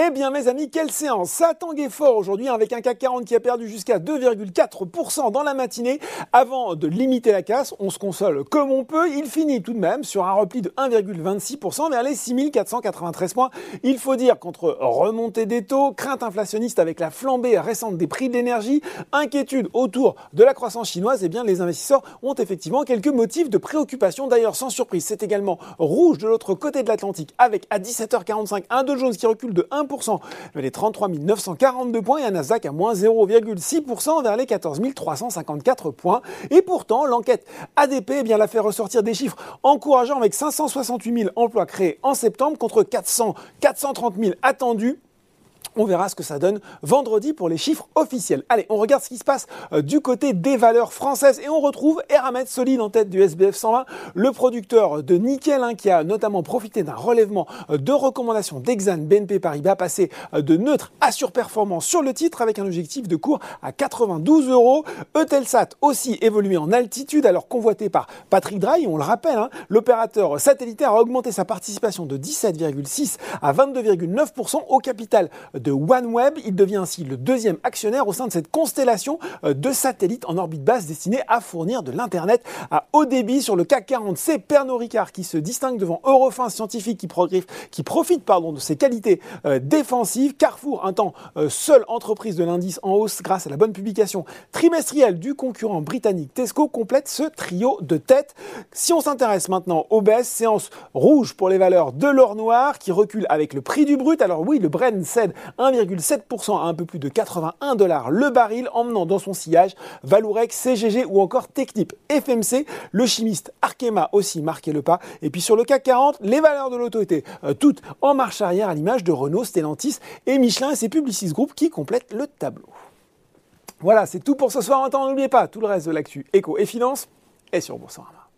Eh bien mes amis, quelle séance Ça tanguait fort aujourd'hui avec un CAC 40 qui a perdu jusqu'à 2,4% dans la matinée. Avant de limiter la casse, on se console comme on peut. Il finit tout de même sur un repli de 1,26% vers les 6493 points. Il faut dire qu'entre remontée des taux, crainte inflationniste avec la flambée récente des prix de l'énergie, inquiétude autour de la croissance chinoise, eh bien les investisseurs ont effectivement quelques motifs de préoccupation. D'ailleurs, sans surprise, c'est également rouge de l'autre côté de l'Atlantique avec à 17h45 un Dow Jones qui recule de 1% les 33 942 points et un Nasdaq à moins 0,6% vers les 14 354 points. Et pourtant, l'enquête ADP eh bien, l'a fait ressortir des chiffres encourageants avec 568 000 emplois créés en septembre contre 400, 430 000 attendus on verra ce que ça donne vendredi pour les chiffres officiels. Allez, on regarde ce qui se passe euh, du côté des valeurs françaises et on retrouve Eramet solide en tête du SBF 120, le producteur de nickel hein, qui a notamment profité d'un relèvement euh, de recommandations d'Exane BNP Paribas passé euh, de neutre à surperformance sur le titre avec un objectif de cours à 92 euros. Eutelsat aussi évolué en altitude alors convoité par Patrick Drahi, on le rappelle, hein, l'opérateur satellitaire a augmenté sa participation de 17,6 à 22,9% au capital de OneWeb. Il devient ainsi le deuxième actionnaire au sein de cette constellation euh, de satellites en orbite basse destinés à fournir de l'Internet à haut débit sur le CAC 40. C'est Pernod Ricard qui se distingue devant Eurofin Scientifique qui, qui profite pardon, de ses qualités euh, défensives. Carrefour, un temps euh, seule entreprise de l'indice en hausse grâce à la bonne publication trimestrielle du concurrent britannique Tesco, complète ce trio de tête. Si on s'intéresse maintenant aux baisses, séance rouge pour les valeurs de l'or noir qui recule avec le prix du brut. Alors oui, le Brent cède 1,7% à un peu plus de 81 dollars le baril, emmenant dans son sillage Valourec, CGG ou encore Technip. FMC, le chimiste Arkema aussi marqué le pas. Et puis sur le CAC 40, les valeurs de l'auto étaient euh, toutes en marche arrière à l'image de Renault, Stellantis et Michelin et ses Publicis Group qui complètent le tableau. Voilà, c'est tout pour ce soir. N'oubliez pas, tout le reste de l'actu éco et finance est sur Boursorama.